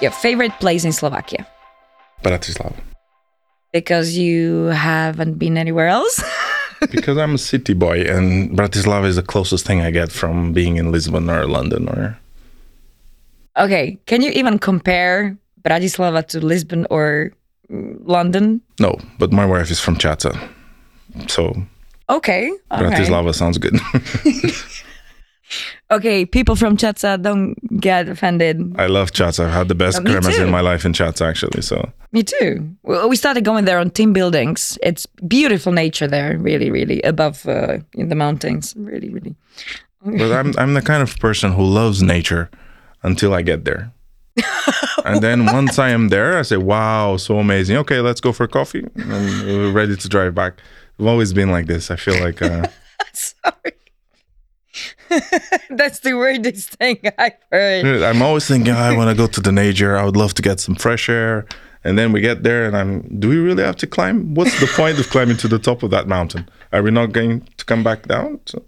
Your favorite place in Slovakia? Bratislava. Because you haven't been anywhere else? because I'm a city boy, and Bratislava is the closest thing I get from being in Lisbon or London or. Okay, can you even compare Bratislava to Lisbon or London? No, but my wife is from Chata, so Okay. right. Bratislava sounds good. Okay, people from Chatsa don't get offended. I love Chata. I've had the best Uh, me too. in my life in Chata, actually. So Me too. Well, We started going there on team buildings. It's beautiful nature there, really, really above uh, in the mountains. Really, really. but I'm I'm the kind of person who loves nature until I get there. and then once I am there, I say, "Wow, so amazing! Okay, let's go for coffee." And we're ready to drive back. I've always been like this. I feel like uh, Sorry. That's the weirdest thing I've heard. I'm always thinking, oh, I want to go to the nature. I would love to get some fresh air. And then we get there, and I'm. Do we really have to climb? What's the point of climbing to the top of that mountain? Are we not going to come back down? So,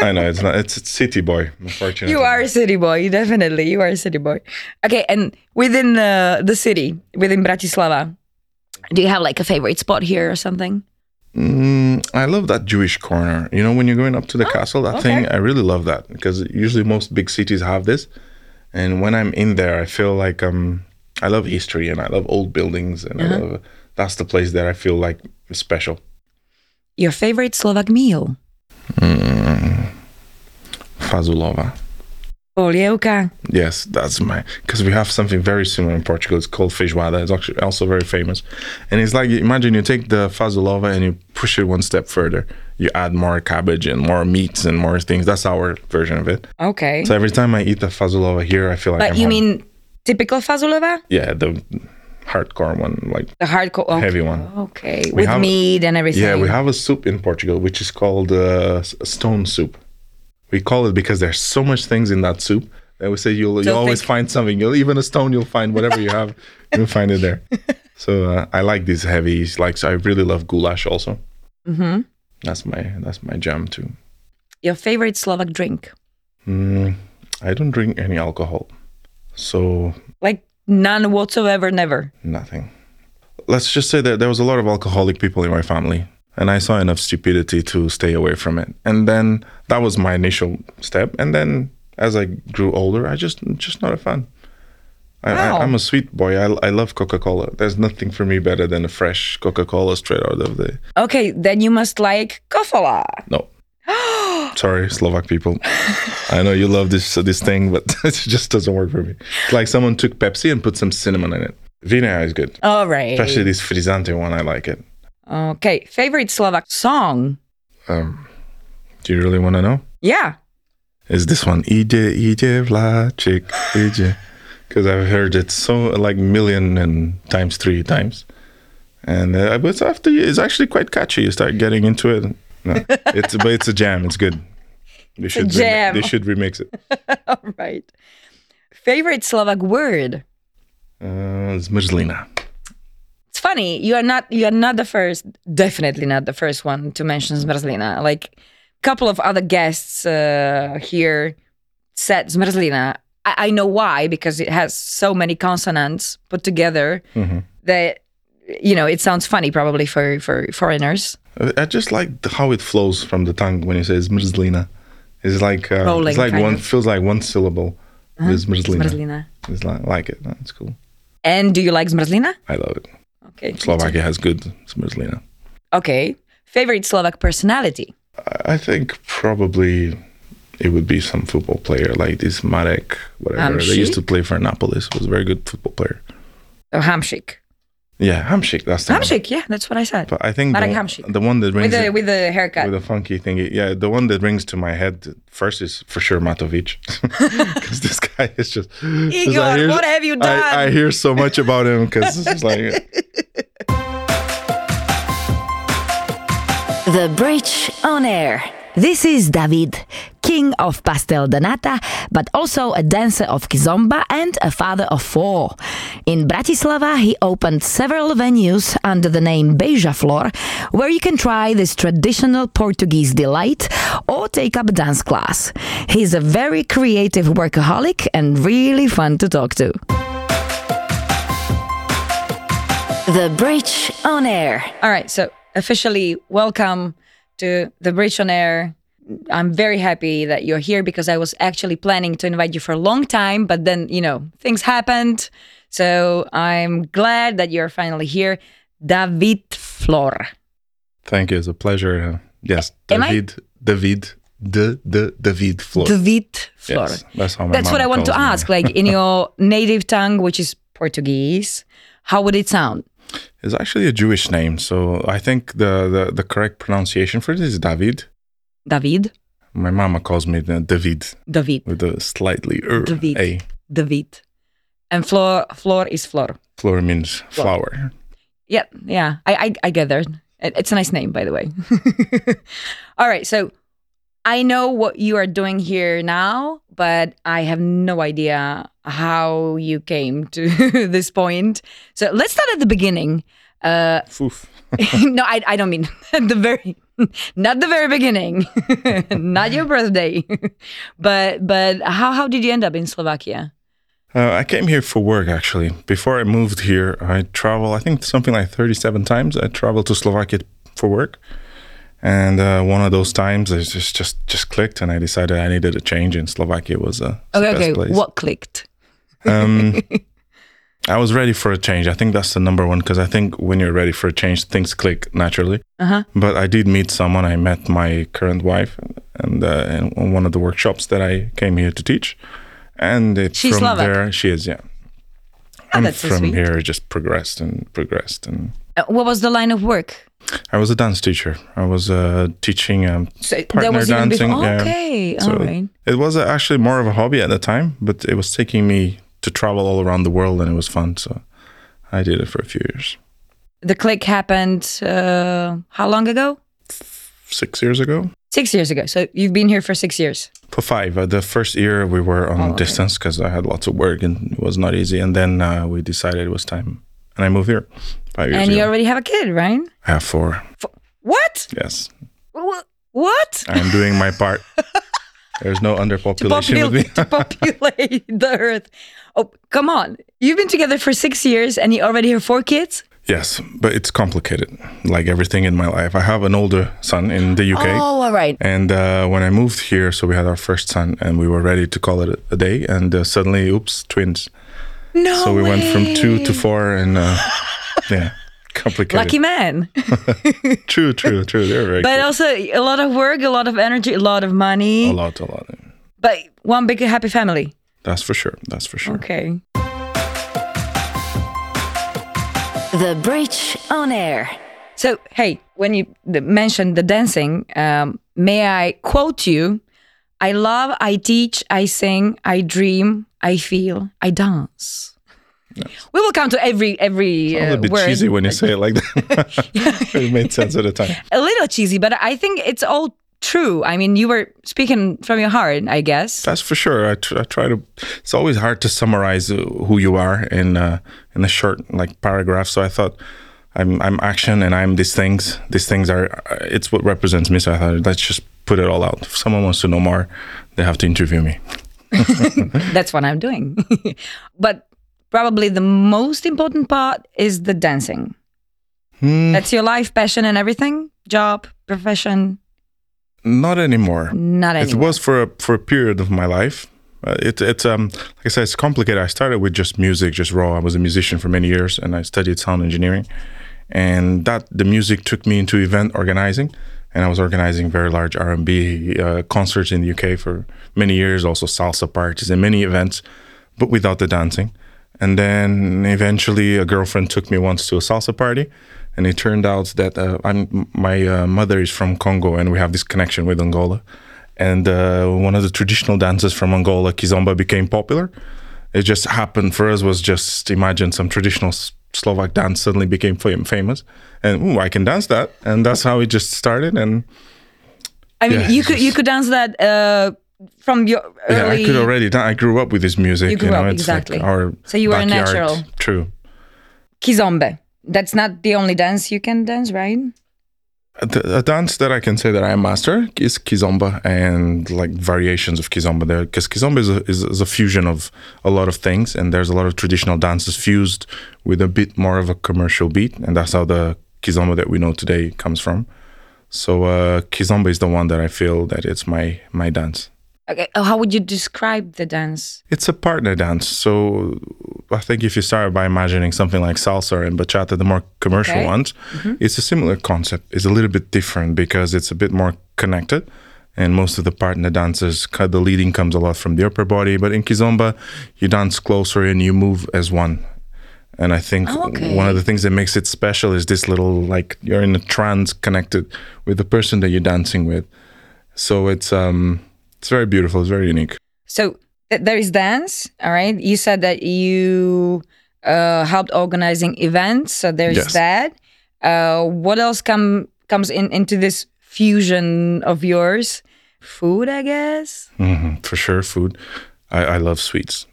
I know it's not. It's, it's city boy, unfortunately. You are a city boy, definitely. You are a city boy. Okay, and within the the city, within Bratislava, do you have like a favorite spot here or something? Mm, I love that Jewish corner. You know, when you're going up to the castle, that thing. I really love that because usually most big cities have this. And when I'm in there, I feel like um, I love history and I love old buildings, and I love that's the place that I feel like special. Your favorite Slovak meal? Fazulova. Polievka. Yes, that's my because we have something very similar in Portugal. It's called feijoada. It's actually also very famous, and it's like imagine you take the fazulova and you push it one step further. You add more cabbage and more meats and more things. That's our version of it. Okay. So every time I eat the fazulova here, I feel like but I'm you mean typical fazulova? yeah the hardcore one, like The hardcore okay. Heavy one. Okay. We With have- meat and everything. yeah. We have a soup in Portugal which is called uh, stone soup. We call it because there's so much things in that soup that we say you'll you always find something. You'll even a stone, you'll find whatever you have, you'll find it there. So uh, I like these heavies. Like so I really love goulash also. hmm That's my that's my jam too. Your favorite Slovak drink? Mm, I don't drink any alcohol, so Like none whatsoever, never. Nothing. Let's just say that there was a lot of alcoholic people in my family, and I saw enough stupidity to stay away from it. And then that was my initial step. And then as I grew older, I just just not a fan. I, Wow. I, I'm a sweet boy. I, I love Coca Cola. There's nothing for me better than a fresh Coca Cola straight out of the. Okay, then you must like kofola. No. Sorry, Slovak people. I know you love this this thing, but it just doesn't work for me. It's like someone took Pepsi and put some cinnamon in it. Vinea is good. All right. Especially this frizzante one, I like it. Okay, favorite Slovak song? Um, do you really want to know? Yeah. Is this one Ije Ije Vlachik Ije? Because I've heard it so like million and times three times, and uh, but after it's actually quite catchy. You start getting into it. No, it's but it's a jam. It's good. They should jam. they should remix it. All right. Favorite Slovak word? Uh, zmrzlina. Funny. You are not. You are not the first. Definitely not the first one to mention Zmrzlina. Like a couple of other guests uh, here said Zmrzlina. I, I know why because it has so many consonants put together that you know it sounds funny probably for for foreigners. I just like how it flows from the tongue when you say zmrzlina. It's like uh, Rolling, it's like one of. feels like one syllable. It's zmrzlina. Zmrzlina. It's like, like it. That's cool. And do you like zmrzlina? I love it. Okay. Slovakia has good zmrzlina. Okay. me too. Slovakia has good zmrzlina. Okay. Favorite Slovak personality? I think probably it would be some football player like this Marek, whatever. They used to play for Napolis. Was a very good football player. Oh, Hamšík. Yeah, Hamšík. That's the one. Yeah, that's what I said. But I think Marek the, Hamšík. the one that With rings the with the haircut. with a funky thingy. Yeah, the one that rings to my head first is for sure Matovic, because this guy is just. Igor, hear- what have you done? I, I hear so much about him because it's just like The Bridge on Air. This is David, king of pastel de nata, but also a dancer of kizomba and a father of four. In Bratislava, he opened several venues under the name Beija Flor, where you can try this traditional Portuguese delight or take up a dance class. He's a very creative workaholic and really fun to talk to. The Bridge on Air. All right, so officially welcome to The Bridge on Air. I'm very happy that you're here because I was actually planning to invite you for a long time, but then, you know, things happened. So I'm glad that you're finally here. David Flor. Thank you. It's a pleasure. Yes, David, David, the the David Flor. David Flor. Yes, that's how my That's what I want to me. ask. Like in your native tongue, which is Portuguese, how would it sound? It's actually a Jewish name, so I think the, the, the correct pronunciation for it is David. David? My mama calls me David David. with a slightly er, David. a. David. And Flor, Flor is Flor. Flor means flower. Yeah, yeah, I, I, I get there. It's a nice name, by the way. All right, so I know what you are doing here now, but I have no idea how you came to this point. So let's start at the beginning. Uh, no, I, I don't mean at the very, not the very beginning, not your birthday, but but how how did you end up in Slovakia? Uh, I came here for work actually. Before I moved here, I travel. I think something like thirty-seven times. I traveled to Slovakia for work, and uh, one of those times it just just just clicked, and I decided I needed a change, and Slovakia was uh, the Okay, okay, place. what clicked? Um, I was ready for a change. I think that's the number one because I think when you're ready for a change, things click naturally. Uh huh. But I did meet someone. I met my current wife, and uh, in one of the workshops that I came here to teach. And it, She's from Slovak? there, she is, yeah. Oh, and from sweet. here, it just progressed and progressed. And Uh, what was the line of work? I was a dance teacher. I was uh, teaching um, So partner dancing. before. yeah. Okay, So all right. It was uh, actually more of a hobby at the time, but it was taking me to travel all around the world, and it was fun. So I did it for a few years. The click happened uh, how long ago? Six years ago. Six years ago. So you've been here for six years. For five, uh, the first year we were on Oh, okay. distance because I had lots of work and it was not easy. And then uh, we decided it was time, and I moved here five years and you already have a kid, right? I have four. What? Yes, Wh- What? I am doing my part. There's no To, underpopulation with me. popul- to populate the earth. Oh, come on. You've been together for six years and you already have four kids? yes, but it's complicated, like everything in my life. I have an older son in the UK. Oh, all right. And uh, when I moved here, so we had our first son, and we were ready to call it a, day. And uh, suddenly, oops, twins. No. so we went from two to four, and uh, yeah, complicated. Lucky man. True, true, true. They're very but cute. also a lot of work, a lot of energy, a lot of money. a lot, a lot. But one big happy family. That's for sure. That's for sure. Okay. The Bridge on Air. So, hey, when you th- mentioned the dancing, um, may I quote you? I love, I teach, I sing, I dream, I feel, I dance. We will come to every every A uh, little bit word. cheesy when you say it like that. it made sense at the time. a little cheesy, but I think it's all true. I mean, you were speaking from your heart, I guess. That's for sure. I, tr- I try to. It's always hard to summarize uh, who you are in uh, in a short like paragraph. So I thought. I'm I'm action and I'm these things. These things are uh, it's what represents me. So I thought let's just put it all out. If someone wants to know more, they have to interview me. That's what I'm doing. but probably the most important part is the dancing. Hmm, That's your life, passion, and everything. Job, profession. not anymore. Not anymore. It was for a for a period of my life, Uh, it, it's um like I said, it's complicated. I started with just music, just raw. I was a musician for many years, and I studied sound engineering, and that the music took me into event organizing, and I was organizing very large R and B uh, concerts in the UK for many years, also salsa parties and many events, but without the dancing. And then eventually, a girlfriend took me once to a salsa party, and it turned out that uh, my uh, mother is from Congo, and we have this connection with Angola. And uh, one of the traditional dances from Angola, kizomba, became popular. It just happened for us was just imagine some traditional S- Slovak dance suddenly became fam- famous, and ooh, I can dance that, and that's how it just started. And I mean, Yeah, you could you could dance that uh, from your early. yeah, I could already. I grew up with this music. You grew know, up, it's exactly. Like our So you were a natural. True. Kizomba. That's not the only dance you can dance, right? The, a dance that I can say that I master is kizomba and like variations of kizomba there because kizomba is a, is, is a fusion of a lot of things and there's a lot of traditional dances fused with a bit more of a commercial beat and that's how the kizomba that we know today comes from so uh, kizomba is the one that I feel that it's my my dance Okay. uh, How would you describe the dance? it's a partner dance. So I think if you start by imagining something like salsa and bachata, the more commercial Okay. ones, it's a similar concept. It's a little bit different because it's a bit more connected. And most of the partner dances, the leading comes a lot from the upper body. But in kizomba, you dance closer and you move as one. And I think Oh, okay. one of the things that makes it special is this little like you're in a trance connected with the person that you're dancing with. So it's um it's very beautiful. It's very unique. So th- there is dance. All right. You said that you uh, helped organizing events. So there's Yes. that. Uh, what else come comes in into this fusion of yours? Food, I guess. hmm for sure, food. I, I love sweets.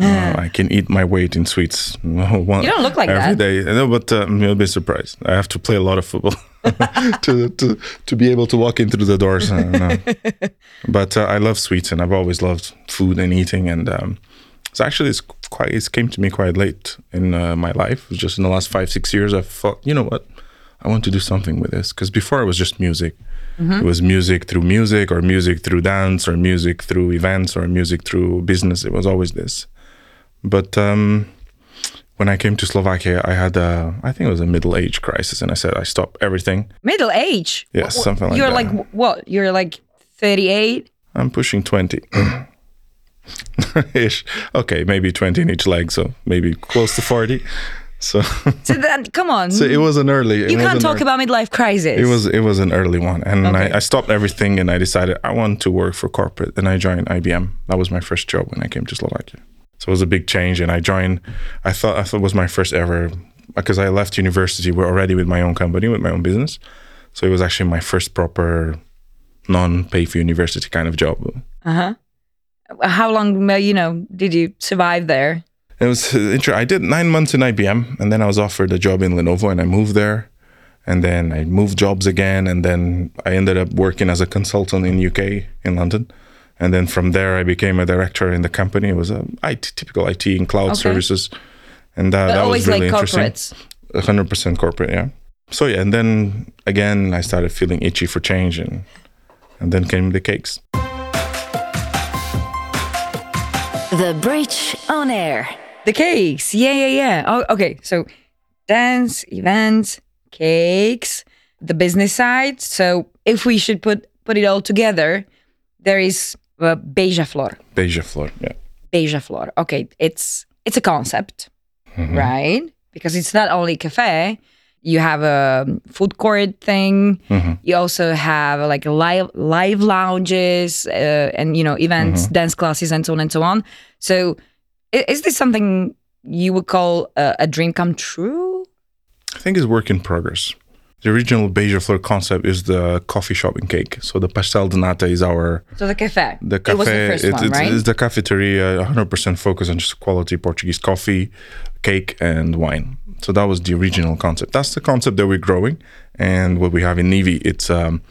Uh, I can eat my weight in sweets. One, You don't look like every that. day. No, but um, you'll be surprised. I have to play a lot of football to, to to be able to walk in through the doors. Uh. But uh, I love sweets, and I've always loved food and eating. And um, it's actually it's quite it came to me quite late in uh, my life. Just in the last five six years. I thought, you know what, I want to do something with this because before it was just music. It was music through music, or music through dance, or music through events, or music through business. It was always this. But um, when I came to Slovakia, I had a, I think it was a middle age crisis, and I said I stop everything. Middle age. Yeah, something like that. You're like what? You're like 38. I'm pushing 20. Ish. Okay, maybe 20 in each leg, so maybe close to 40. So, So then, come on. so it was an early. You can't talk about midlife crisis. It was it was an early one, and Okay. I, I stopped everything, and I decided I want to work for corporate, and I joined IBM. That was my first job when I came to Slovakia. So it was a big change, and I joined. I thought I thought it was my first ever because I left university. We're already with my own company, with my own business. So it was actually my first proper non-pay for university kind of job. Uh huh. How long, you know, did you survive there? It was uh, inter- I did nine months in IBM, and then I was offered a job in Lenovo, and I moved there. And then I moved jobs again, and then I ended up working as a consultant in UK in London. And then from there, I became a director in the company. It was a IT, typical IT and cloud Okay. services, and uh, But that always was really like interesting. corporates. hundred percent corporate, yeah. So yeah, and then again, I started feeling itchy for change, and and then came the cakes. The Bridge on Air. The cakes. Yeah, yeah, yeah. Oh, okay. So dance, events, cakes, the business side. So if we should put put it all together, there is uh, Beija Flor. Beija Flor, yeah. Beija Flor. Okay, it's it's a concept, right? Because it's not only cafe. You have a food court thing. You also have like live live lounges uh, and you know events, dance classes, and so on and so on. So, is this something you would call a, a dream come true? I think it's work in progress. The original Beija concept is the coffee shop and cake. So the pastel de nata is our So the cafe. the cafe. It was the first it- one, it's, right? it's the cafeteria, 100% focus on just quality Portuguese coffee, cake, and wine. So that was the original concept. That's the concept that we're growing, and what we have in Nivy, it's um,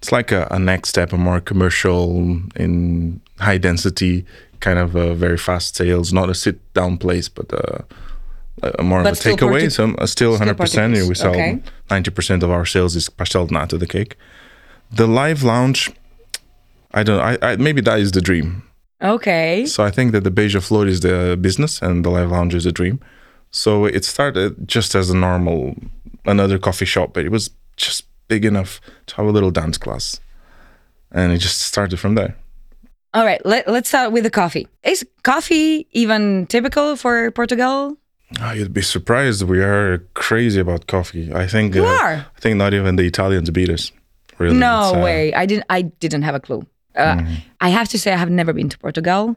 it's like a, a next step, a more commercial, in high density, kind of a very fast sales, not a sit down place, but uh, more But of a takeaway. So uh, still 100%. Portuguese, we sell okay. 90% of our sales is pastel nata, the cake. The live lounge, I don't. I, I maybe that is the dream. Okay. So I think that the Beija Flor is the business and the live lounge is a dream. So it started just as a normal, another coffee shop, but it was just big enough to have a little dance class. And it just started from there. All right, let, let's start with the coffee. Is coffee even typical for Portugal? Oh, you'd be surprised. We are crazy about coffee. I think. You uh, are? I think not even the Italians beat us. Really. No uh, way. I didn't. I didn't have a clue. Uh, I have to say, I have never been to Portugal.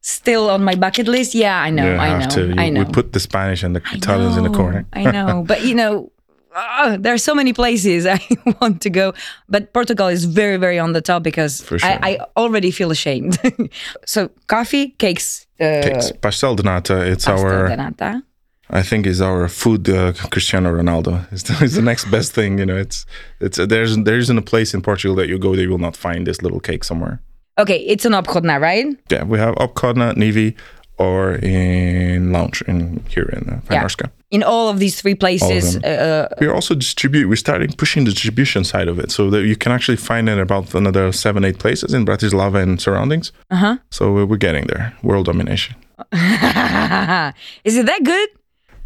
Still on my bucket list. Yeah, I know. You I know. have to. You, I know. We put the Spanish and the I Italians in the corner. I know, but you know, uh, there are so many places I want to go, but Portugal is very, very on the top because sure. I, I already feel ashamed. so coffee, cakes, uh, Cakes. Pastel de nata. It's pastel our. nata. I think is our food uh, Cristiano Ronaldo. It's the, it's the next best thing. You know, it's it's there's there isn't a place in Portugal that you go that you will not find this little cake somewhere. Okay, it's an Obchodná, right? Yeah, we have Obchodná, Nivy, or in Lounge in here in uh, Yeah. In all of these three places. them. Uh, We also distribute. We're starting pushing the distribution side of it, so that you can actually find it about another seven, eight places in Bratislava and surroundings. uh huh. So we're we're getting there. World domination. is it that good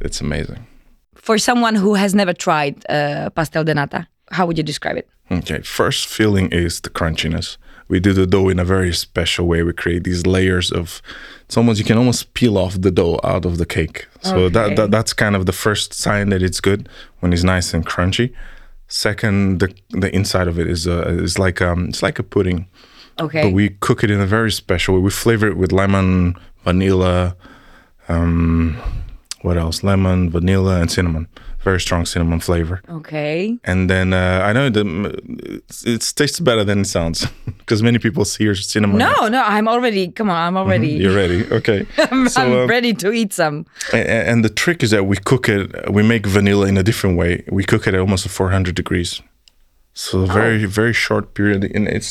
It's amazing. for someone who has never tried uh, pastel de nata? How would you describe it? Okay, first feeling is the crunchiness. We do the dough in a very special way. We create these layers of it's almost you can almost peel off the dough out of the cake. So Okay. that, that that's kind of the first sign that it's good when it's nice and crunchy. Second, the the inside of it is uh, is like um it's like a pudding, Okay. but we cook it in a very special way. We flavor it with lemon, vanilla, um, what else? Lemon, vanilla, and cinnamon. Very strong cinnamon flavor. okay. And then uh, I know the it tastes better than it sounds because many people hear cinnamon. No, no, I'm already. Come on, I'm already. You're ready, okay. I'm, so, I'm um, ready to eat some. a- and the trick is that we cook it. We make vanilla in a different way. We cook it at almost 400 degrees, so very very short period. And it's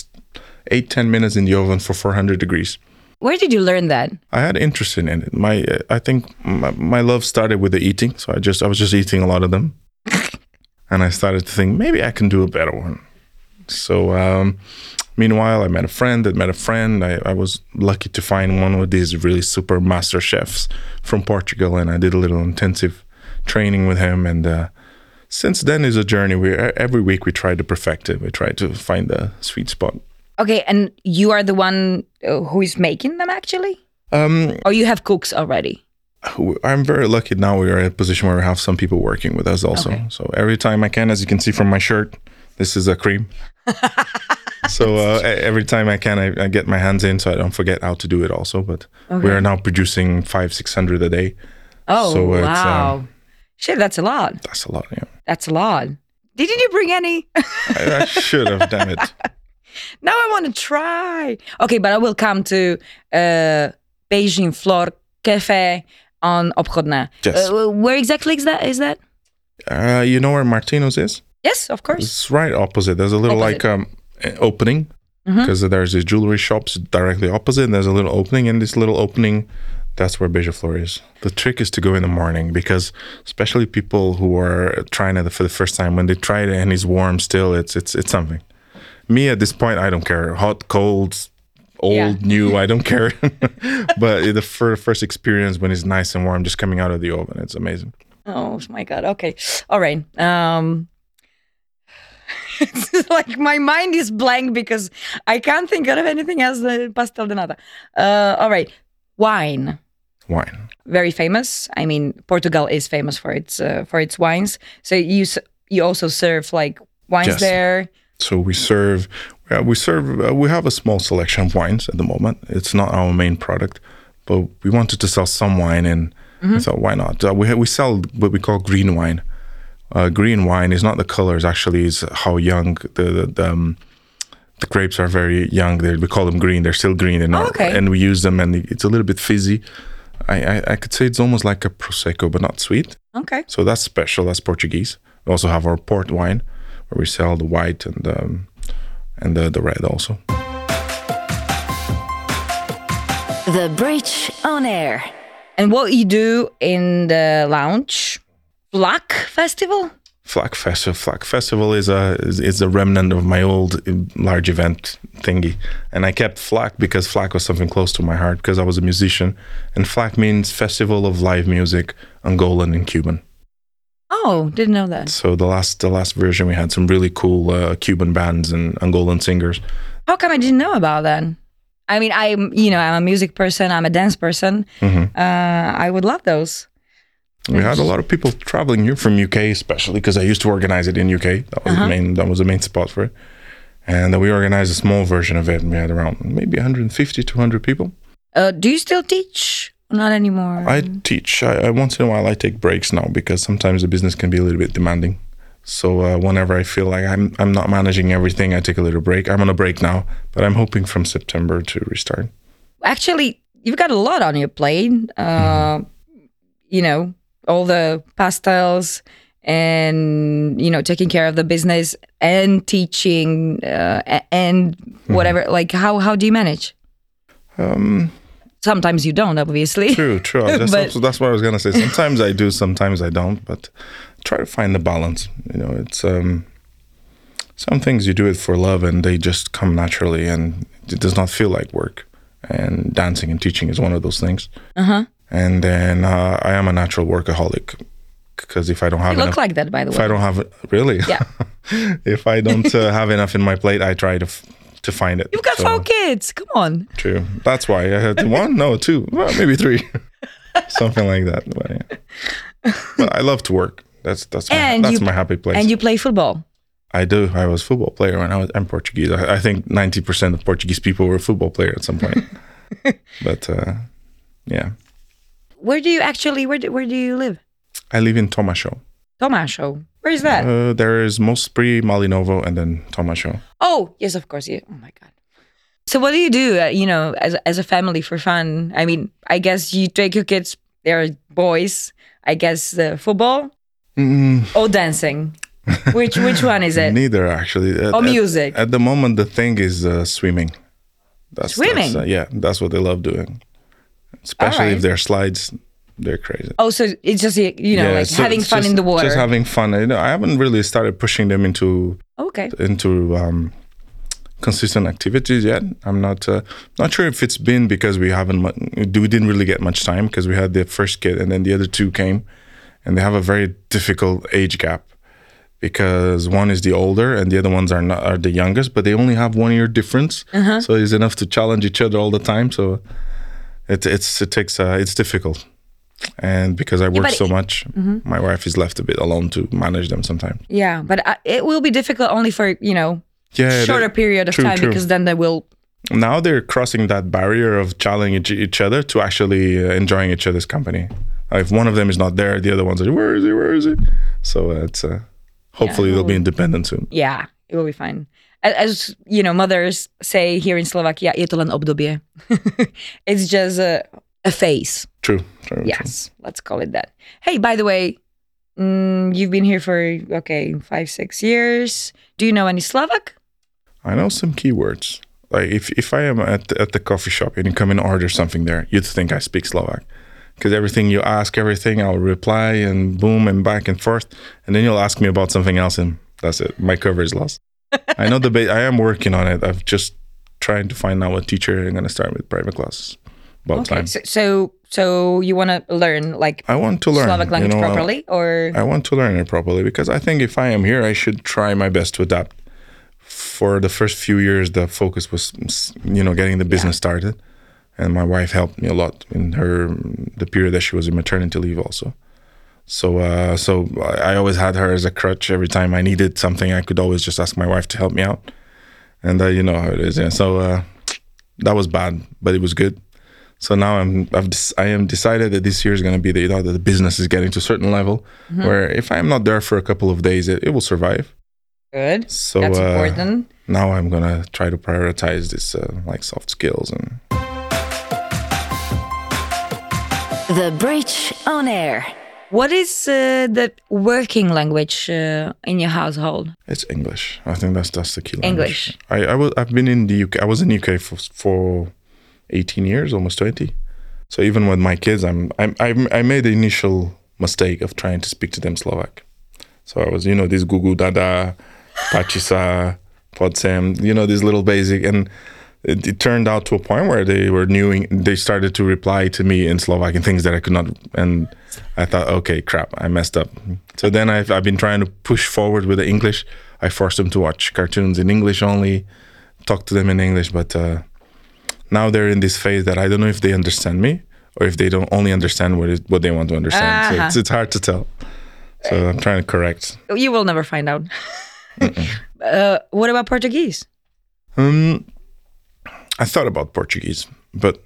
eight ten minutes in the oven for 400 degrees. Where did you learn that? I had interest in it. My uh, I think my, my love started with the eating. So I just I was just eating a lot of them, and I started to think maybe I can do a better one. So um, meanwhile, I met a friend that met a friend. I, I was lucky to find one of these really super master chefs from Portugal, and I did a little intensive training with him. And uh, since then is a journey. We every week we try to perfect it. We try to find the sweet spot. Okay, and you are the one uh, who is making them actually, Um, or you have cooks already? I'm very lucky now we are in a position where we have some people working with us also. Okay. So every time I can, as you can see from my shirt, this is a cream. so uh, every time I can, I, I get my hands in so I don't forget how to do it also. But we are now producing five, six hundred a day. Oh So it's, wow, um, shit, that's a lot. That's a lot. Yeah, That's a lot. Didn't you bring any? I, I should have. damn it. now I want to try. Okay, but I will come to uh, Beija Flor Cafe on Obchodná. Yes. Uh, where exactly is that? Is that? Uh, you know where Martino's is? Yes, of course. It's right opposite. There's a little Opposite. like um opening because there's a jewelry shops directly opposite. And there's a little opening, and this little opening, that's where Beija Flor is. The trick is to go in the morning because, especially people who are trying it for the first time, when they try it and it's warm still, it's it's it's something. Me at this point, I don't care. Hot, cold, old, Yeah. new, I don't care. but the fir- first experience when it's nice and warm, just coming out of the oven, it's amazing. Oh my god. Okay. All right. Um it's like my mind is blank because I can't think of anything else than pastel de nata. Uh all right. Wine. Wine. Very famous. I mean, Portugal is famous for its uh, for its wines. So you you also serve like wines Yes. there. So we serve, uh, we serve, uh, we have a small selection of wines at the moment. It's not our main product, but we wanted to sell some wine, and I thought, why not? Uh, we ha- we sell what we call green wine. Uh, green wine is not the colors; actually, is how young the the, the, um, the grapes are. Very young. They, we call them green. They're still green, and not, okay. and we use them, and it's a little bit fizzy. I, I I could say it's almost like a prosecco, but not sweet. Okay. So that's special. That's Portuguese. We also have our port wine, where we sell the white and um, and the, the red also. The Bridge on Air. And what you do in the lounge? Black Festival? Flak Festival. Flak Festival is a is, is a remnant of my old uh, large event thingy, and I kept Flak because Flak was something close to my heart because I was a musician, and Flak means Festival of Live Music, Angolan and Cuban. Oh, didn't know that. So the last the last version we had some really cool uh, Cuban bands and Angolan singers. How come I didn't know about that? I mean, I'm you know I'm a music person. I'm a dance person. Mhm. Uh, I would love those. We had a lot of people traveling here from UK, especially because I used to organize it in UK. That was the main that was the main spot for it. And then we organized a small version of it, and we had around maybe 150, 200 people. Uh, do you still teach? Not anymore. I teach. I, I once in a while I take breaks now because sometimes the business can be a little bit demanding. So uh, whenever I feel like I'm I'm not managing everything, I take a little break. I'm on a break now, but I'm hoping from September to restart. Actually, you've got a lot on your plate. Uh, You know, all the pastels and you know taking care of the business and teaching uh, and whatever. Like how how do you manage? Um, Sometimes you don't, obviously. True, true. Just, But- that's, what I was gonna say. Sometimes I do, sometimes I don't. But try to find the balance. You know, it's um, some things you do it for love and they just come naturally, and it does not feel like work. And dancing and teaching is one of those things. Uh huh. And then uh, I am a natural workaholic because if I don't have You enough, look like that, by the way. if. I don't have really, Yeah. if I don't uh, have enough in my plate, I try to f- to find it. You've got So- four kids. Come on. True. That's why I had one, no, two, well, maybe three, something like that. But, yeah. but I love to work. That's that's my, that's you- my happy place. And you play football. I do. I was a football player when I was. I'm Portuguese. I, I think ninety percent of Portuguese people were a football player at some point. but uh, yeah, Where do you actually? Where do, where do you live? I live in Tomasho. Tomasho. Where is that? Uh, there is Mospri, Malinovo, and then Tomasho. Oh, yes, of course. Yeah. Oh my god. So what do you do? Uh, you know, as as a family for fun? I mean, I guess you take your kids. They're boys. I guess uh, football Mm, or dancing. Which which one is it? neither actually. At, Or at- music? At, the moment, the thing is uh, swimming. That's, Swimming? That's, uh, yeah, that's what they love doing. Especially Alright. if they're slides, they're crazy. Oh, so it's just you know Yeah, like so having fun just- in the water. Just having fun. You know, I haven't really started pushing them into okay. into um, consistent activities yet. I'm not uh, not sure if it's been because we haven't mu- we didn't really get much time because we had the first kid and then the other two came, and they have a very difficult age gap because one is the older and the other ones are not are the youngest, but they only have one year difference, Uh-huh. so it's enough to challenge each other all the time. So it it's it takes uh, it's difficult. And because I work but so it- much, my wife is left a bit alone to manage them sometimes. Yeah, but uh, it will be difficult only for you know Yeah, shorter period of true, time true. because then they will. now they're crossing that barrier of challenging each, other to actually uh, enjoying each other's company. Uh, if one of them is not there, the other one's like, "Where is he? Where is he?" So uh, it's uh, hopefully they'll be independent soon. Yeah, it will be fine. As you know, mothers say here in Slovakia, je to len obdobie. it's just a, a phase. True. true true. Yes, let's call it that. Hey, by the way, mm, you've been here for okay five six years. Do you know any Slovak? I know some keywords. Like if if I am at the, at the coffee shop and you come and order something there, you'd think I speak Slovak. Because everything you ask, everything I'll reply and boom and back and forth, and then you'll ask me about something else, and that's it. My cover is lost. I know the ba- I am working on it. I've just trying to find out what teacher I'm gonna start with private classes. About Okay, time. so so, so you want to learn like I want to learn Slovak language you know, properly, or I want to learn it properly because I think if I am here, I should try my best to adapt. For the first few years, the focus was, you know, getting the business started, and my wife helped me a lot in her the period that she was in maternity leave also. So, uh, so I I always had her as a crutch. Every time I needed something, I could always just ask my wife to help me out, and uh, you know how it is. Yeah. So uh, that was bad, but it was good. So now I'm I've I am decided that this year is going to be the you know that the business is getting to a certain level Mm-hmm. where if I'm not there for a couple of days, it, it will survive. good? So That's uh, important. now I'm gonna try to prioritize this uh, like soft skills and The Bridge on Air. What is uh, the working language uh, in your household? it's English. I think that's that's the key. Language. English. I I was I've been in the UK. I was in the UK for for 18 years, almost 20. So even with my kids, I'm I'm, I'm I made the initial mistake of trying to speak to them Slovak. So I was, you know, this gugu dada, pachisa, podsem, you know, these little basic. And it, it turned out to a point where they were new, they started to reply to me in Slovak and things that I could not. And I thought, okay, crap, I messed up. So then I've, I've been trying to push forward with the English. I forced them to watch cartoons in English only, talk to them in English. But uh, now they're in this phase that I don't know if they understand me or if they don't only understand what, what they want to understand. Uh-huh. it's, it's hard to tell. So I'm trying to correct. You will never find out. uh, what about Portuguese? Um, I thought about Portuguese, but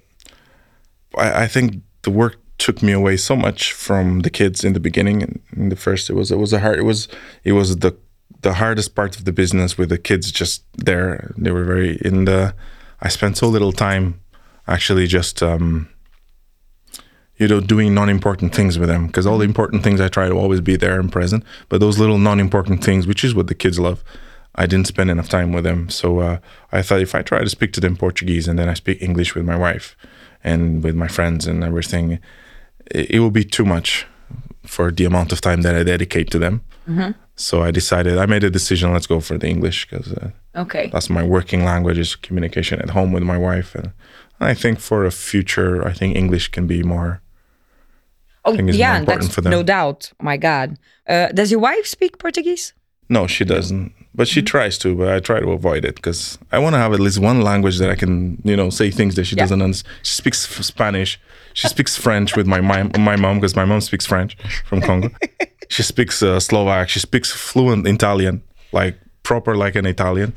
I, I think the work took me away so much from the kids in the beginning. In, in the first, it was it was a hard. It was it was the the hardest part of the business with the kids just there. They were very in the. I spent so little time, actually, just. Um, you know, doing non-important things with them because all the important things I try to always be there and present, but those little non-important things, which is what the kids love, I didn't spend enough time with them. So uh, I thought if I try to speak to them Portuguese and then I speak English with my wife and with my friends and everything, it, it will be too much for the amount of time that I dedicate to them. So I decided, I made a decision. Let's go for the English because uh, Okay. that's my working language is communication at home with my wife and I think for a future I think English can be more Oh, yeah, important that's for them. no doubt. My God. Uh, does your wife speak Portuguese? no she doesn't but she tries to but I try to avoid it because I want to have at least one language that I can you know say things that she Yeah. doesn't understand she speaks Spanish she speaks French with my mom my mom because my mom speaks French from Congo she speaks uh, Slovak she speaks fluent Italian like proper like an Italian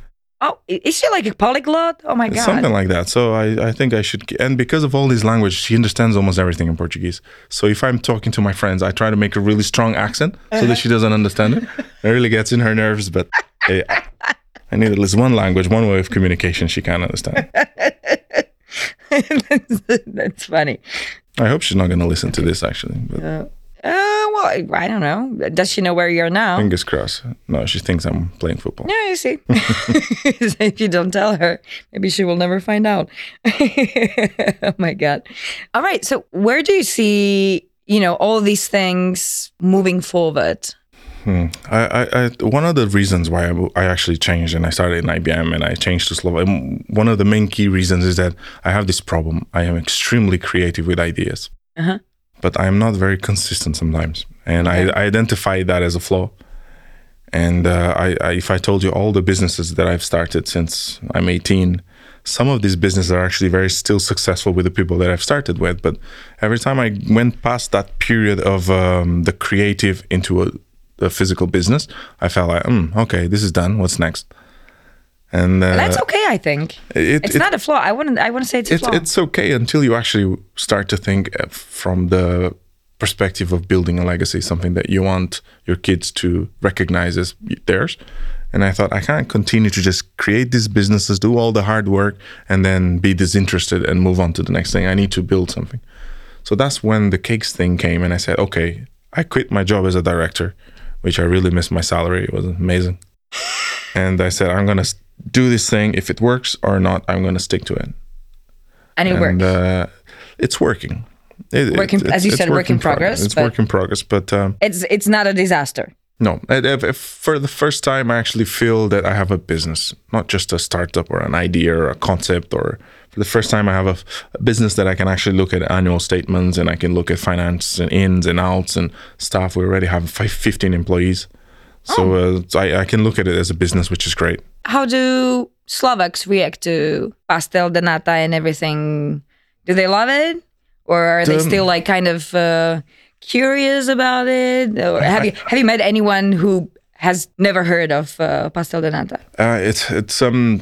Oh, is she like a polyglot? Oh my God. Something like that. So I, I think I should, and because of all these languages, she understands almost everything in Portuguese. So if I'm talking to my friends, I try to make a really strong accent so that she doesn't understand it. It really gets in her nerves, but hey, I need at least one language, one way of communication she can understand. that's, that's funny. I hope she's not going to listen to this actually, but Uh, well, I don't know. Does she know where you're now? fingers crossed. No, she thinks I'm playing football. Yeah, you see. if you don't tell her, maybe she will never find out. oh my god. All right. So where do you see, you know, all these things moving forward? I, I, I, one of the reasons why I, I actually changed and I started in IBM and I changed to Slovak, one of the main key reasons is that I have this problem. I am extremely creative with ideas, Uh-huh. But I am not very consistent sometimes. And I, I identify that as a flaw. And uh, I, I, if I told you all the businesses that I've started since I'm 18, some of these businesses are actually very still successful with the people that I've started with. But every time I went past that period of um, the creative into a, a physical business, I felt like, mm, okay, this is done. What's next? And uh, That's okay, I think. it, It's it- not a flaw. I wouldn't I wouldn't say it's a it's flaw. it's okay until you actually start to think uh, from the perspective of building a legacy, something that you want your kids to recognize as theirs. And I thought I can't continue to just create these businesses, do all the hard work, and then be disinterested and move on to the next thing. I need to build something. So that's when the cakes thing came, and I said, okay, I quit my job as a director, which I really missed my salary. It was amazing. And I said, I'm gonna s- do this thing. If it works or not, I'm gonna stick to it and it and works. uh, it's working. It, Work in- as you said, work in progress, It's but- work in progress, but um, it's it's not a disaster. no. If, if for the first time, I actually feel that I have a business, not just a startup or an idea or a concept. Or for the first time, I have a, a business that I can actually look at annual statements and I can look at finance and ins and outs and stuff. We already have five, 15 employees, so uh, so I, I can look at it as a business, which is great. How do Slovaks react to pastel de nata and everything? Do they love it, or are they Um, still like kind of uh, curious about it? Or have you have you met anyone who has never heard of uh, pastel de nata? Uh, it's it's um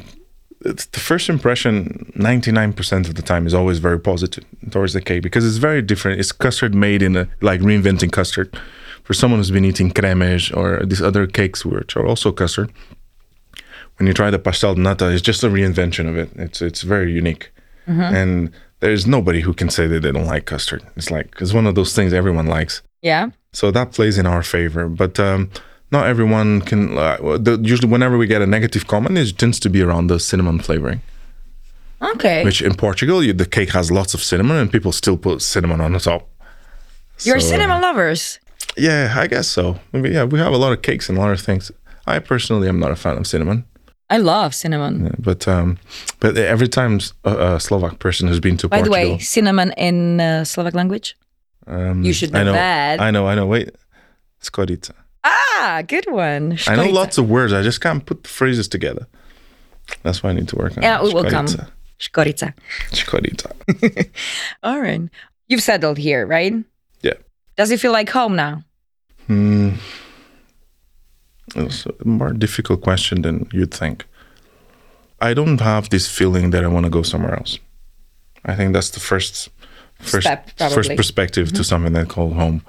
it's the first impression 99% of the time is always very positive towards the cake because it's very different it's custard made in a like reinventing custard for someone who's been eating cremage or these other cakes which are also custard when you try the pastel de nata it's just a reinvention of it it's it's very unique and there's nobody who can say that they don't like custard it's like it's one of those things everyone likes Yeah. so that plays in our favor. But um, not everyone can. Uh, the, usually, whenever we get a negative comment, it tends to be around the cinnamon flavoring. Okay. Which in Portugal, you, the cake has lots of cinnamon, and people still put cinnamon on the top. You're So, cinnamon lovers. Yeah, I guess so. Maybe, yeah, we have a lot of cakes and a lot of things. I personally am not a fan of cinnamon, I love cinnamon. yeah, but um, but every time a Slovak person has been to Portugal. By the way, cinnamon in uh, Slovak language. um, you should I know know that. I know, I know. Wait, skorica. Ah, good one. I know lots of words. I just can't put the phrases together. That's why I need to work on. Yeah, we will come. Škorica. Škorica. Škorica. All right. You've settled here, right? Yeah. Does it feel like home now? Hmm. It's a more difficult question than you'd think. I don't have this feeling that I want to go somewhere else. I think that's the first first Step, first probably. Mm-hmm. perspective to something that called home.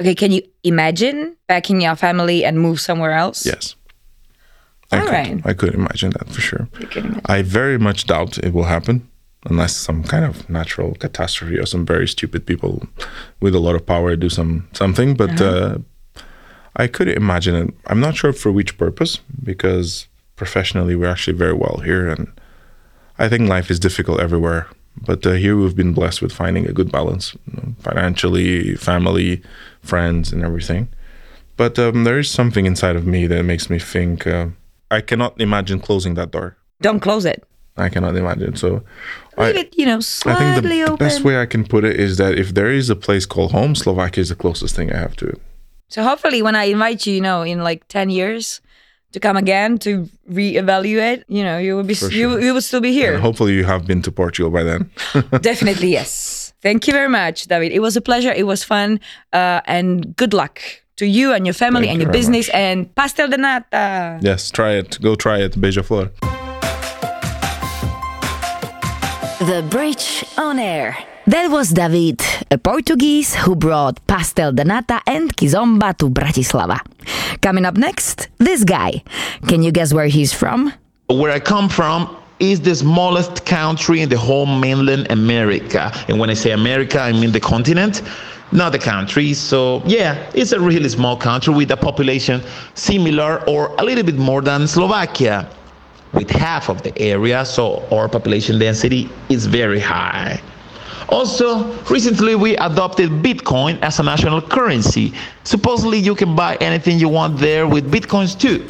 Okay, can you imagine backing your family and move somewhere else? Yes. I All could. right. I could imagine that for sure. You can imagine. I very much doubt it will happen unless some kind of natural catastrophe or some very stupid people with a lot of power do some something. But Uh-huh. uh, I could imagine it. I'm not sure for which purpose because professionally we're actually very well here, and I think life is difficult everywhere. But uh, here we've been blessed with finding a good balance, you know, financially, family, friends, and everything. But um, there is something inside of me that makes me think uh, I cannot imagine closing that door. Don't close it. I cannot imagine. So Leave I, it, you know, slightly I think the, the best way I can put it is that if there is a place called home, Slovakia is the closest thing I have to it. So hopefully, when I invite you, you know, in like ten years, to come again to reevaluate, you know, you will be For you you will still be And here. hopefully you have been to Portugal by then. Definitely yes. Thank you very much, David. It was a pleasure. It was fun, uh, and good luck to you and your family and you your business. much. And pastel de nata. yes, try it. Go try it, Beija-Flor. The Bridge on Air. That was David, a Portuguese who brought pastel de nata and kizomba to Bratislava. Coming up next, this guy. Can you guess where he's from? Where I come from is the smallest country in the whole mainland America. And when I say America, I mean the continent, not the country. So, yeah, it's a really small country with a population similar or a little bit more than Slovakia, with half of the area. So, our population density is very high. Also, recently we adopted Bitcoin as a national currency. Supposedly, you can buy anything you want there with Bitcoins too.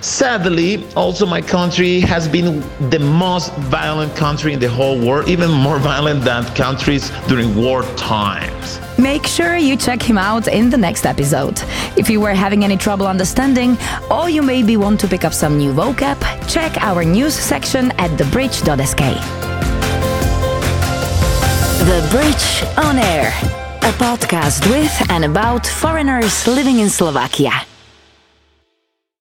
Sadly, also my country has been the most violent country in the whole world, even more violent than countries during war times. Make sure you check him out in the next episode. If you were having any trouble understanding, or you maybe want to pick up some new vocab, check our news section at thebridge.sk. The Bridge on Air, a podcast with and about foreigners living in Slovakia.